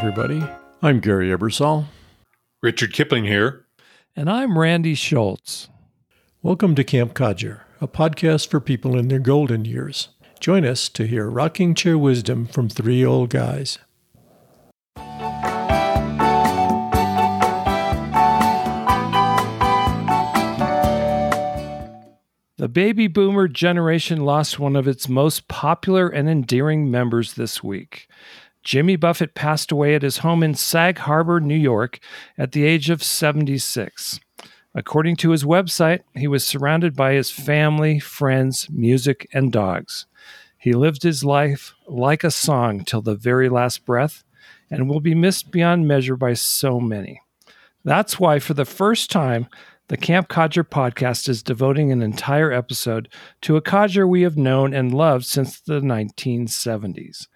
everybody. I'm Gary Ebersole. Richard Kipling here. And I'm Randy Schultz. Welcome to Camp Codger, a podcast for people in their golden years. Join us to hear rocking chair wisdom from three old guys. The baby boomer generation lost one of its most popular and endearing members this week. Jimmy Buffett passed away at his home in Sag Harbor, New York, at the age of 76. According to his website, he was surrounded by his family, friends, music, and dogs. He lived his life like a song till the very last breath and will be missed beyond measure by so many. That's why, for the first time, the Camp Codger podcast is devoting an entire episode to a codger we have known and loved since the 1970s.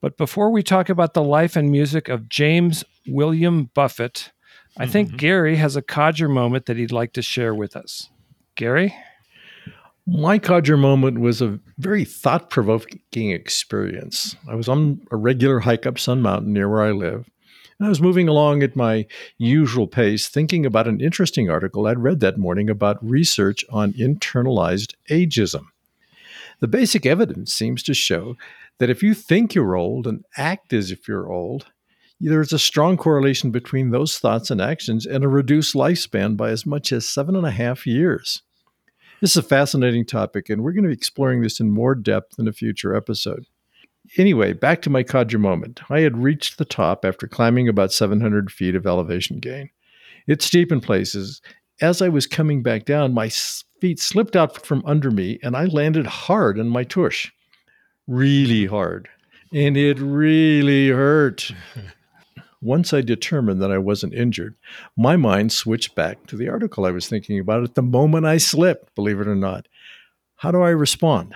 But before we talk about the life and music of James William Buffett, I think mm-hmm. Gary has a codger moment that he'd like to share with us. Gary? My codger moment was a very thought provoking experience. I was on a regular hike up Sun Mountain near where I live. And I was moving along at my usual pace, thinking about an interesting article I'd read that morning about research on internalized ageism. The basic evidence seems to show that if you think you're old and act as if you're old, there's a strong correlation between those thoughts and actions and a reduced lifespan by as much as seven and a half years. This is a fascinating topic, and we're going to be exploring this in more depth in a future episode. Anyway, back to my codger moment. I had reached the top after climbing about 700 feet of elevation gain. It's steep in places. As I was coming back down, my feet slipped out from under me, and I landed hard on my tush really hard. And it really hurt. Once I determined that I wasn't injured, my mind switched back to the article I was thinking about at the moment I slipped, believe it or not. How do I respond?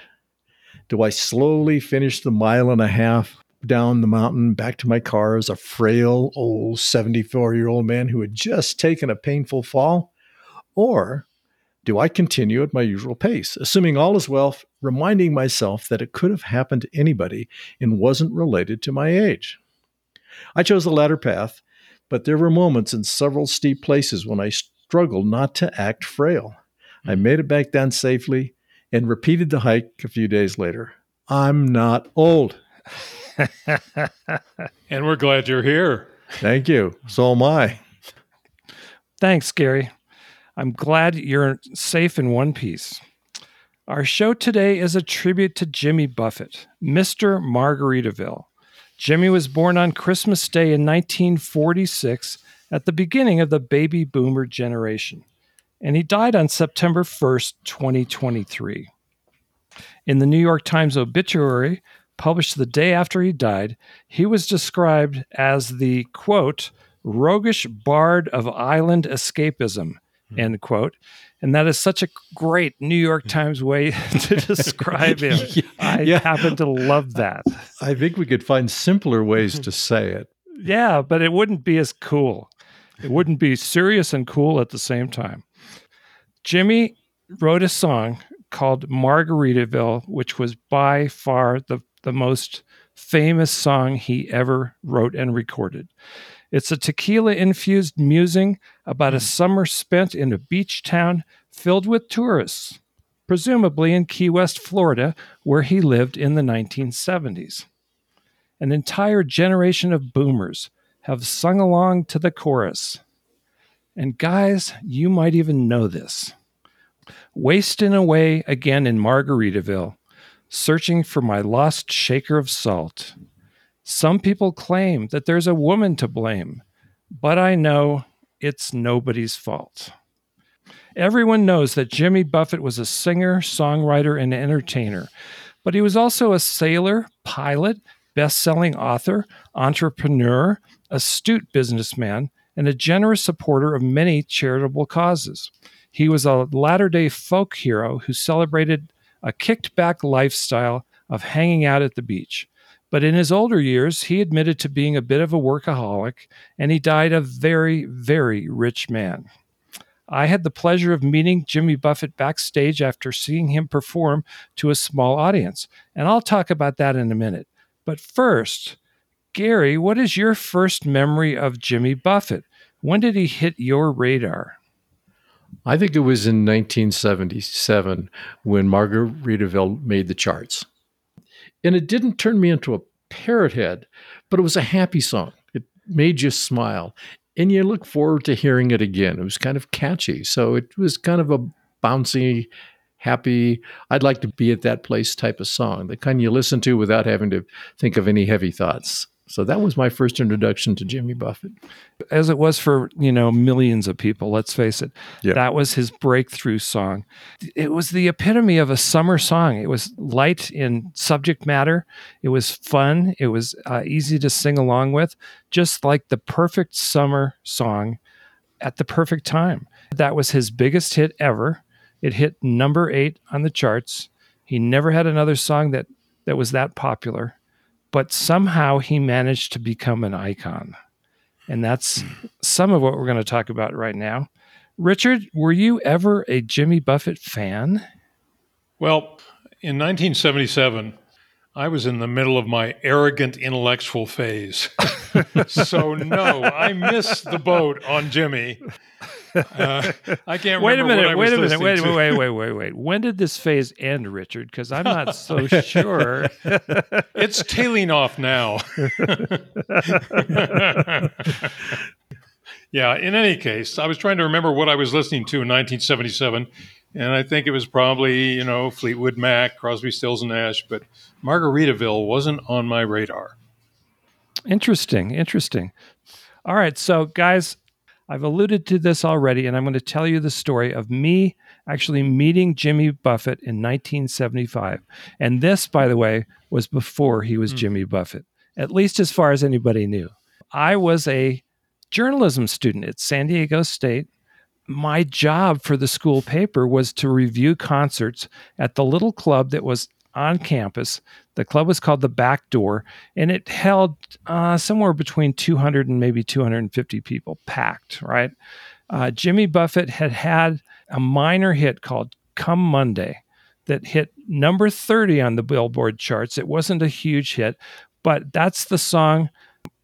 Do I slowly finish the mile and a half down the mountain back to my car as a frail, old 74 year old man who had just taken a painful fall? Or do I continue at my usual pace, assuming all is well, reminding myself that it could have happened to anybody and wasn't related to my age? I chose the latter path, but there were moments in several steep places when I struggled not to act frail. I hmm. made it back down safely and repeated the hike a few days later. I'm not old. and we're glad you're here. Thank you. So am I. Thanks, Gary. I'm glad you're safe in one piece. Our show today is a tribute to Jimmy Buffett, Mr. Margaritaville. Jimmy was born on Christmas Day in 1946 at the beginning of the baby boomer generation, and he died on September 1st, 2023. In the New York Times obituary, published the day after he died, he was described as the quote, roguish bard of island escapism Hmm. end quote. And that is such a great New York hmm. Times way to describe him. I yeah. happen to love that. I think we could find simpler ways to say it. Yeah, but it wouldn't be as cool. It wouldn't be serious and cool at the same time. Jimmy wrote a song called Margaritaville, which was by far the, the most famous song he ever wrote and recorded. It's a tequila infused musing about a hmm. summer spent in a beach town filled with tourists, presumably in Key West, Florida, where he lived in the 1970s. An entire generation of boomers have sung along to the chorus. And guys, you might even know this. Wasting away again in Margaritaville, searching for my lost shaker of salt. Some people claim that there's a woman to blame, but I know it's nobody's fault. Everyone knows that Jimmy Buffett was a singer, songwriter, and entertainer, but he was also a sailor, pilot, best selling author, entrepreneur, astute businessman, and a generous supporter of many charitable causes. He was a latter day folk hero who celebrated a kicked back lifestyle of hanging out at the beach. But in his older years, he admitted to being a bit of a workaholic, and he died a very, very rich man. I had the pleasure of meeting Jimmy Buffett backstage after seeing him perform to a small audience, and I'll talk about that in a minute. But first, Gary, what is your first memory of Jimmy Buffett? When did he hit your radar? I think it was in 1977 when Margaritaville made the charts. And it didn't turn me into a parrot head, but it was a happy song. It made you smile. And you look forward to hearing it again. It was kind of catchy. So it was kind of a bouncy, happy, I'd like to be at that place type of song, the kind you listen to without having to think of any heavy thoughts. So that was my first introduction to Jimmy Buffett. As it was for, you know, millions of people, let's face it. Yeah. That was his breakthrough song. It was the epitome of a summer song. It was light in subject matter. It was fun. It was uh, easy to sing along with, just like the perfect summer song at the perfect time. That was his biggest hit ever. It hit number 8 on the charts. He never had another song that that was that popular but somehow he managed to become an icon. And that's some of what we're going to talk about right now. Richard, were you ever a Jimmy Buffett fan? Well, in 1977, I was in the middle of my arrogant intellectual phase. so, no, I missed the boat on Jimmy. Uh, I can't wait a minute. wait a minute. Wait, wait, wait, wait, wait, wait. When did this phase end, Richard? Because I'm not so sure. it's tailing off now. yeah. In any case, I was trying to remember what I was listening to in 1977, and I think it was probably you know Fleetwood Mac, Crosby, Stills and Nash, but Margaritaville wasn't on my radar. Interesting. Interesting. All right. So, guys, I've alluded to this already, and I'm going to tell you the story of me actually meeting Jimmy Buffett in 1975. And this, by the way, was before he was mm. Jimmy Buffett, at least as far as anybody knew. I was a journalism student at San Diego State. My job for the school paper was to review concerts at the little club that was on campus. The club was called the Back Door, and it held uh, somewhere between 200 and maybe 250 people, packed, right? Uh, Jimmy Buffett had had a minor hit called Come Monday that hit number 30 on the Billboard charts. It wasn't a huge hit, but that's the song,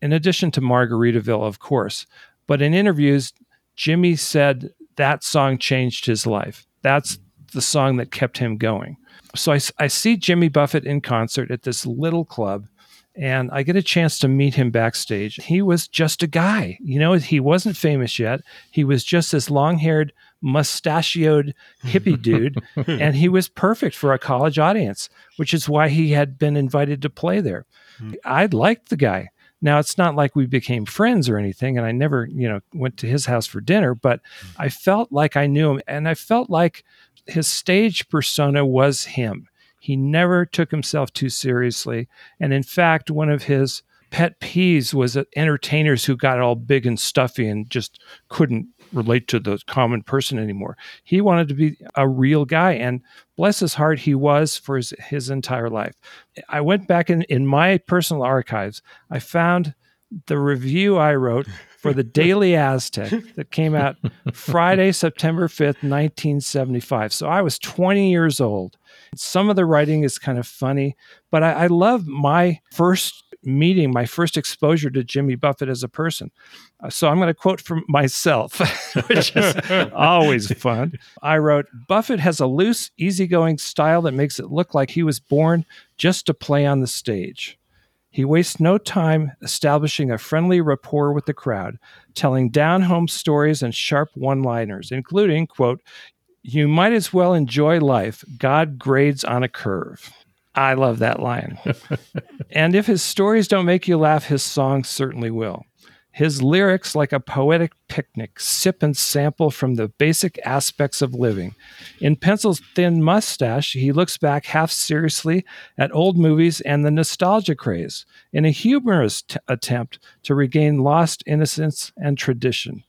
in addition to Margaritaville, of course. But in interviews, Jimmy said that song changed his life. That's the song that kept him going so I, I see Jimmy Buffett in concert at this little club and I get a chance to meet him backstage. He was just a guy, you know, he wasn't famous yet. He was just this long haired, mustachioed hippie dude, and he was perfect for a college audience, which is why he had been invited to play there. Mm-hmm. I liked the guy. Now, it's not like we became friends or anything, and I never, you know, went to his house for dinner, but mm-hmm. I felt like I knew him, and I felt like his stage persona was him. He never took himself too seriously. And in fact, one of his pet peeves was entertainers who got all big and stuffy and just couldn't relate to the common person anymore. He wanted to be a real guy, and bless his heart, he was for his, his entire life. I went back in, in my personal archives. I found the review I wrote for the Daily Aztec that came out Friday, September 5th, 1975. So I was 20 years old. Some of the writing is kind of funny, but I, I love my first meeting, my first exposure to Jimmy Buffett as a person. Uh, so I'm going to quote from myself, which is always fun. I wrote Buffett has a loose, easygoing style that makes it look like he was born just to play on the stage. He wastes no time establishing a friendly rapport with the crowd, telling down home stories and sharp one liners, including, quote, You might as well enjoy life. God grades on a curve. I love that line. and if his stories don't make you laugh, his songs certainly will. His lyrics, like a poetic picnic, sip and sample from the basic aspects of living. In Pencil's Thin Mustache, he looks back half seriously at old movies and the nostalgia craze in a humorous t- attempt to regain lost innocence and tradition.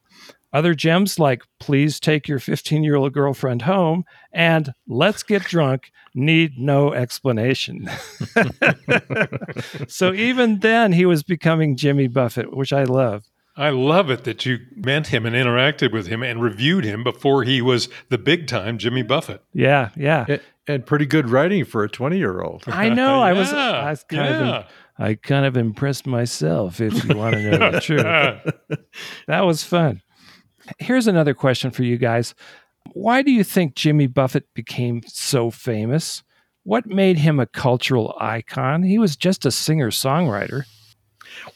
Other gems like Please Take Your 15 Year Old Girlfriend Home and Let's Get Drunk need no explanation. so even then, he was becoming Jimmy Buffett, which I love. I love it that you met him and interacted with him and reviewed him before he was the big time Jimmy Buffett. Yeah, yeah. and pretty good writing for a 20 year old. I know. I was, I was kind of, yeah. I kind of impressed myself. If you want to know the truth, that was fun. Here's another question for you guys: Why do you think Jimmy Buffett became so famous? What made him a cultural icon? He was just a singer songwriter.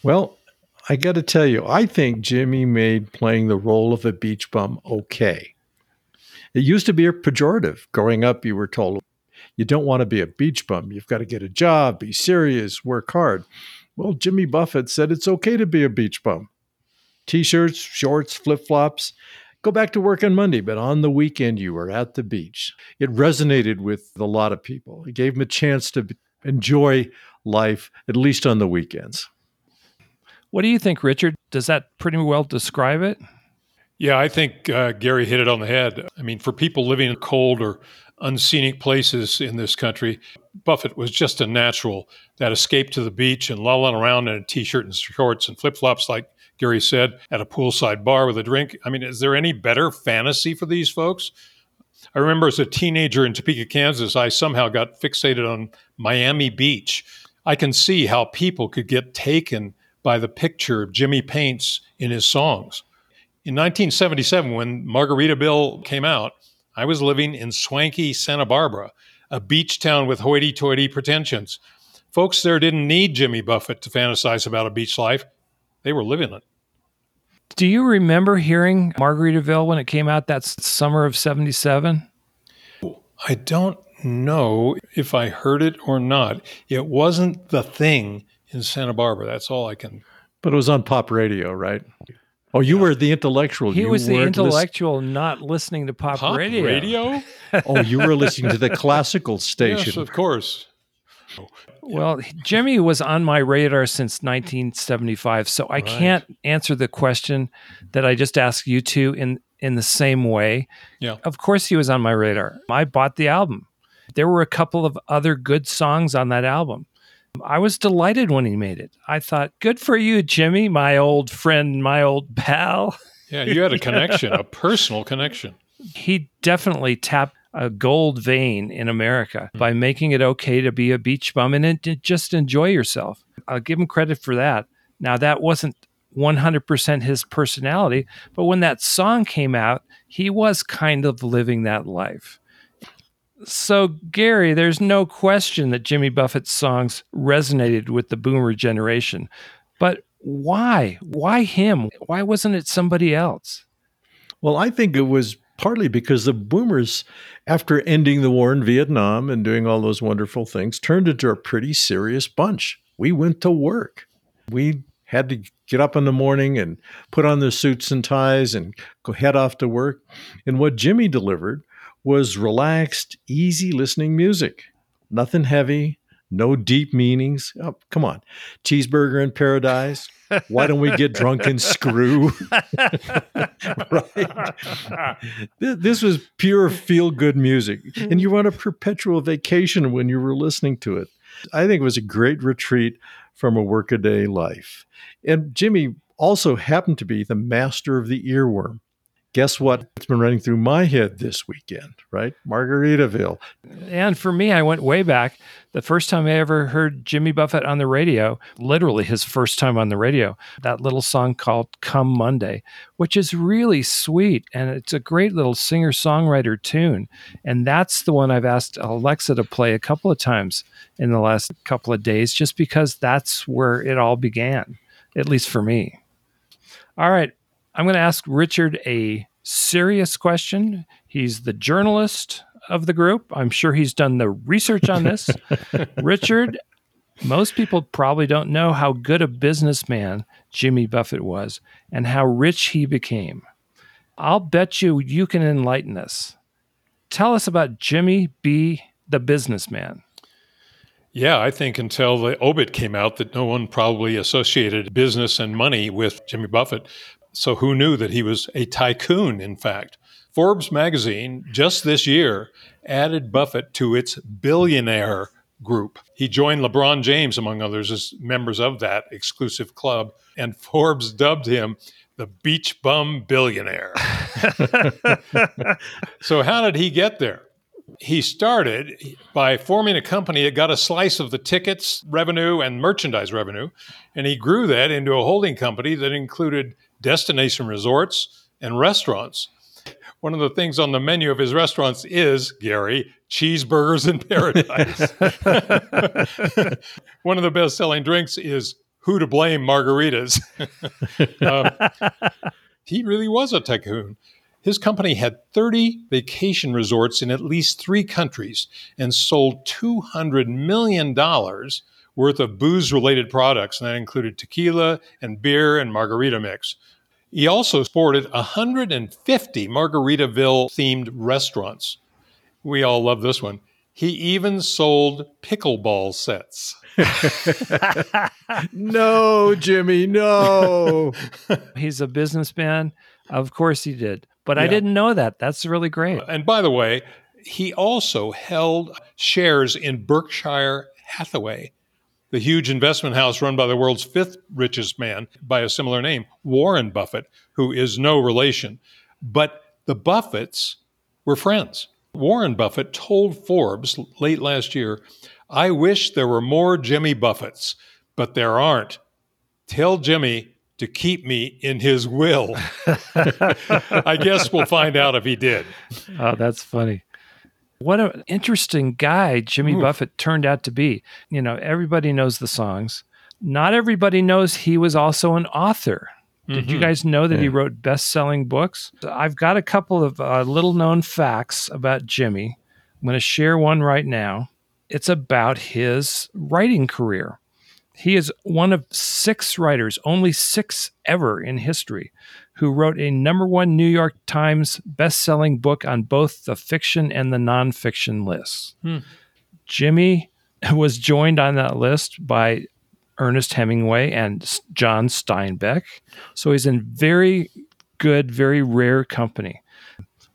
Well, I got to tell you, I think Jimmy made playing the role of a beach bum okay. It used to be a pejorative. Growing up, you were told you don't want to be a beach bum. You've got to get a job, be serious, work hard. Well, Jimmy Buffett said it's okay to be a beach bum. T shirts, shorts, flip flops. Go back to work on Monday, but on the weekend, you were at the beach. It resonated with a lot of people. It gave them a chance to enjoy life, at least on the weekends. What do you think, Richard? Does that pretty well describe it? Yeah, I think uh, Gary hit it on the head. I mean, for people living in cold or unscenic places in this country, Buffett was just a natural. That escape to the beach and lolling around in a t shirt and shorts and flip flops, like Gary said, at a poolside bar with a drink. I mean, is there any better fantasy for these folks? I remember as a teenager in Topeka, Kansas, I somehow got fixated on Miami Beach. I can see how people could get taken by the picture of Jimmy paints in his songs. In 1977, when Margaritaville came out, I was living in swanky Santa Barbara, a beach town with hoity toity pretensions. Folks there didn't need Jimmy Buffett to fantasize about a beach life, they were living it. Do you remember hearing Margaritaville when it came out that summer of 77? I don't know if I heard it or not. It wasn't the thing in Santa Barbara. That's all I can. But it was on pop radio, right? Oh, you were the intellectual. He You was the weren't lis- intellectual not listening to pop, Pop radio. radio? oh, you were listening to the classical station. yes, station. of course. Well, Jimmy was on my radar since 1975, so I Right. can't answer the question that I just asked you two in in the same way. Yeah. Of course he was on my radar. I bought the album. There were a couple of other good songs on that album. I was delighted when he made it. I thought, "Good for you, Jimmy, my old friend, my old pal." Yeah, you had a connection, a personal connection. he definitely tapped a gold vein in America hmm. by making it okay to be a beach bum and en- just enjoy yourself. I'll give him credit for that. Now, that wasn't 100% his personality, but when that song came out, he was kind of living that life. So, Gary, there's no question that Jimmy Buffett's songs resonated with the boomer generation. But why? Why him? Why wasn't it somebody else? Well, I think it was partly because the boomers, after ending the war in Vietnam and doing all those wonderful things, turned into a pretty serious bunch. We went to work. We had to get up in the morning and put on the suits and ties and go head off to work. And what Jimmy delivered was relaxed, easy listening music. Nothing heavy, no deep meanings. Oh, come on. Cheeseburger in paradise. Why don't we get drunk and screw? right. This was pure feel good music. And you were on a perpetual vacation when you were listening to it. I think it was a great retreat from a workaday life. And Jimmy also happened to be the master of the earworm. Guess what? It's been running through my head this weekend, right? Margaritaville. And for me, I went way back. The first time I ever heard Jimmy Buffett on the radio, literally his first time on the radio, that little song called Come Monday, which is really sweet. And it's a great little singer songwriter tune. And that's the one I've asked Alexa to play a couple of times in the last couple of days, just because that's where it all began, at least for me. All right. I'm going to ask Richard a serious question. He's the journalist of the group. I'm sure he's done the research on this. Richard, most people probably don't know how good a businessman Jimmy Buffett was and how rich he became. I'll bet you you can enlighten us. Tell us about Jimmy B, the businessman. Yeah, I think until the obit came out that no one probably associated business and money with Jimmy Buffett. So who knew that he was a tycoon, in fact? Forbes magazine just this year added Buffett to its billionaire group. He joined LeBron James, among others, as members of that exclusive club, and Forbes dubbed him the beach bum billionaire. so, how did he get there? He started by forming a company that got a slice of the tickets revenue and merchandise revenue, and he grew that into a holding company that included destination resorts and restaurants. One of the things on the menu of his restaurants is, Gary, cheeseburgers in paradise. One of the best selling drinks is who to blame margaritas. um, he really was a tycoon. His company had 30 vacation resorts in at least three countries and sold $200 million worth of booze related products, and that included tequila and beer and margarita mix. He also sported 150 Margaritaville themed restaurants. We all love this one. He even sold pickleball sets. no, Jimmy, no. He's a businessman. Of course he did. But yeah. I didn't know that. That's really great. Uh, and by the way, he also held shares in Berkshire Hathaway, the huge investment house run by the world's fifth richest man by a similar name, Warren Buffett, who is no relation. But the Buffetts were friends. Warren Buffett told Forbes late last year, I wish there were more Jimmy Buffetts, but there aren't. Tell Jimmy to keep me in his will. I guess we'll find out if he did. Oh, that's funny. What an interesting guy Jimmy Ooh. Buffett turned out to be. You know, everybody knows the songs. Not everybody knows he was also an author. Did mm-hmm. you guys know that yeah. he wrote best selling books? I've got a couple of uh, little known facts about Jimmy. I'm going to share one right now. It's about his writing career. He is one of six writers, only six ever in history, who wrote a number one New York Times best-selling book on both the fiction and the nonfiction lists. Hmm. Jimmy was joined on that list by Ernest Hemingway and John Steinbeck. So he's in very good, very rare company.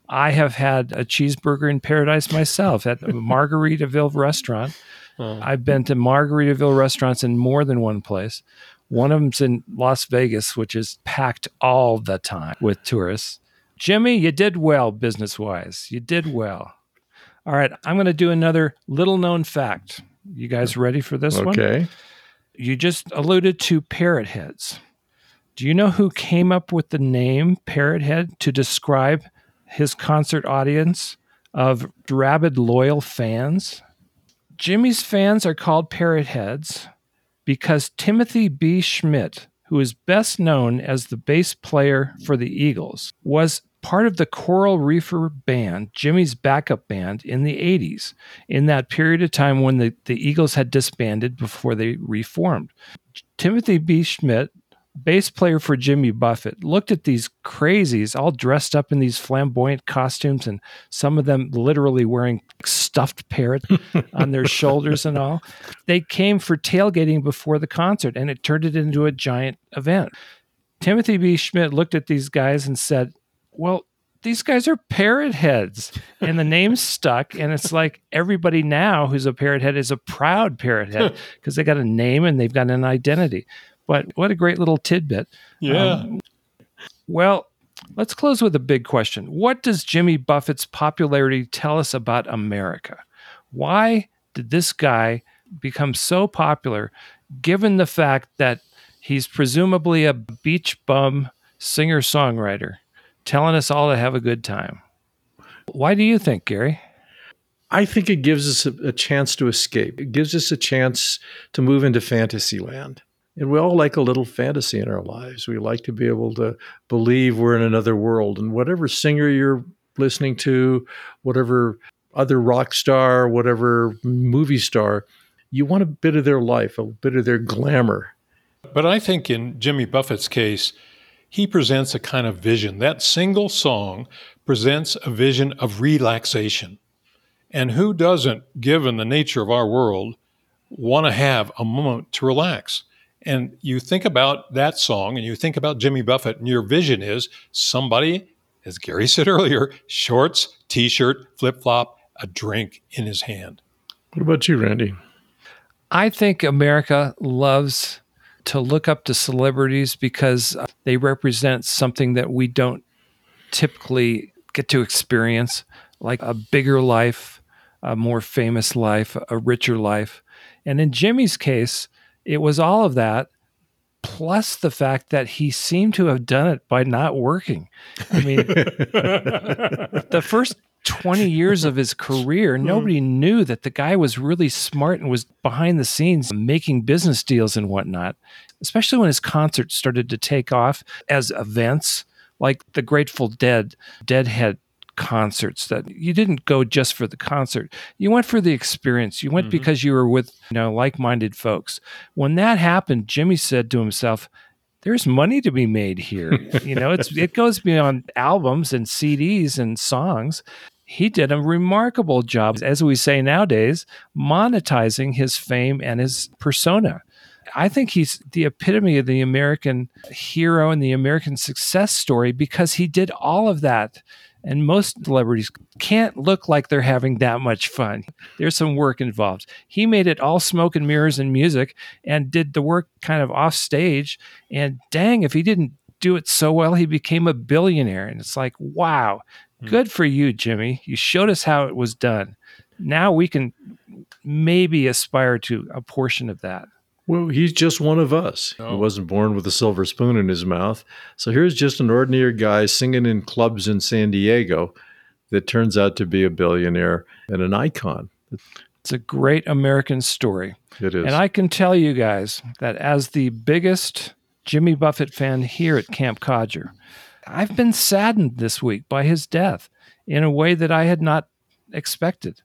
I have had a cheeseburger in paradise myself at Margaritaville restaurant. Oh. I've been to Margaritaville restaurants in more than one place. One of them's in Las Vegas, which is packed all the time with tourists. Jimmy, you did well business wise. You did well. All right, I'm going to do another little known fact. You guys ready for this okay. one? Okay you just alluded to parrot heads. Do you know who came up with the name Parrot Head to describe his concert audience of rabid loyal fans? Jimmy's fans are called Parrot Heads because Timothy B. Schmit, who is best known as the bass player for the Eagles, was part of the Coral Reefer Band, Jimmy's backup band in the 80s, in that period of time when the, the Eagles had disbanded before they reformed. Timothy B. Schmit, bass player for Jimmy Buffett, looked at these crazies all dressed up in these flamboyant costumes and some of them literally wearing stuffed parrot on their shoulders and all. They came for tailgating before the concert and it turned it into a giant event. Timothy B. Schmit looked at these guys and said, well, these guys are parrot heads and the name stuck and it's like everybody now who's a parrot head is a proud parrot head because they got a name and they've got an identity but what a great little tidbit yeah um, well let's close with a big question what does jimmy buffett's popularity tell us about america why did this guy become so popular given the fact that he's presumably a beach bum singer songwriter telling us all to have a good time. Why do you think, Gary? I think it gives us a, a, chance to escape. It gives us a chance to move into fantasy land. And we all like a little fantasy in our lives. We like to be able to believe we're in another world. And whatever singer you're listening to, whatever other rock star, whatever movie star, you want a bit of their life, a bit of their glamour. But I think in Jimmy Buffett's case, he presents a kind of vision. That single song presents a vision of relaxation. And who doesn't, given the nature of our world, want to have a moment to relax? And you think about that song and you think about Jimmy Buffett, and your vision is somebody, as Gary said earlier, shorts, t shirt, flip flop, a drink in his hand. What about you, Randy? I think America loves to look up to celebrities because uh, they represent something that we don't typically get to experience, like a bigger life, a more famous life, a richer life. And in Jimmy's case, it was all of that plus the fact that he seemed to have done it by not working. I mean, the first 20 years of his career, hmm. nobody knew that the guy was really smart and was behind the scenes making business deals and whatnot, especially when his concerts started to take off as events like the Grateful Dead. Dead had concerts that you didn't go just for the concert. You went for the experience. You went mm-hmm. because you were with, you know, like-minded folks. When that happened, Jimmy said to himself, there's money to be made here. you know, it's it goes beyond albums and CDs and songs. He did a remarkable job, as we say nowadays, monetizing his fame and his persona. I think he's the epitome of the American hero and the American success story because he did all of that and most celebrities can't look like they're having that much fun. There's some work involved. He made it all smoke and mirrors and music and did the work kind of off stage. And dang, if he didn't do it so well, he became a billionaire. And it's like, wow, hmm. good for you, Jimmy. You showed us how it was done. Now we can maybe aspire to a portion of that. Well, he's just one of us. Oh. He wasn't born with a silver spoon in his mouth. So here's just an ordinary guy singing in clubs in San Diego that turns out to be a billionaire and an icon. It's a great American story. It is. And I can tell you guys that as the biggest Jimmy Buffett fan here at Camp Codger, I've been saddened this week by his death in a way that I had not expected.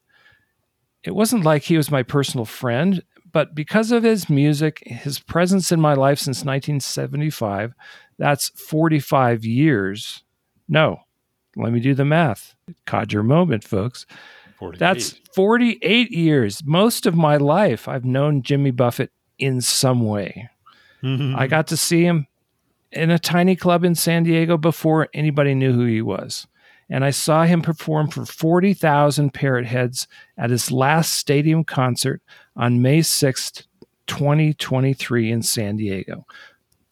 It wasn't like he was my personal friend but because of his music, his presence in my life since 1975, that's 45 years. No, let me do the math. Codger moment, folks. 48. That's 48 years. Most of my life, I've known Jimmy Buffett in some way. Mm-hmm. I got to see him in a tiny club in San Diego before anybody knew who he was and I saw him perform for 40,000 parrot heads at his last stadium concert on May 6th, 2023 in San Diego.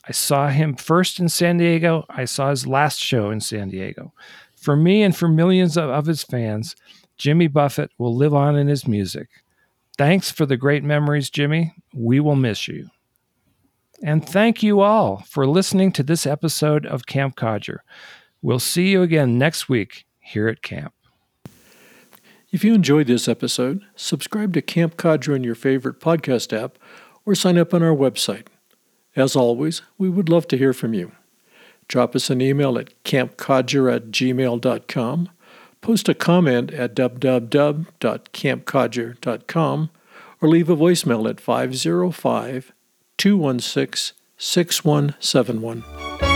I saw him first in San Diego. I saw his last show in San Diego. For me and for millions of, of his fans, Jimmy Buffett will live on in his music. Thanks for the great memories, Jimmy. We will miss you. And thank you all for listening to this episode of Camp Codger. We'll see you again next week here at camp. If you enjoyed this episode, subscribe to Camp Codger in your favorite podcast app or sign up on our website. As always, we would love to hear from you. Drop us an email at campcodger at gmail.com, post a comment at www.campcodger.com, or leave a voicemail at 505 216 6171.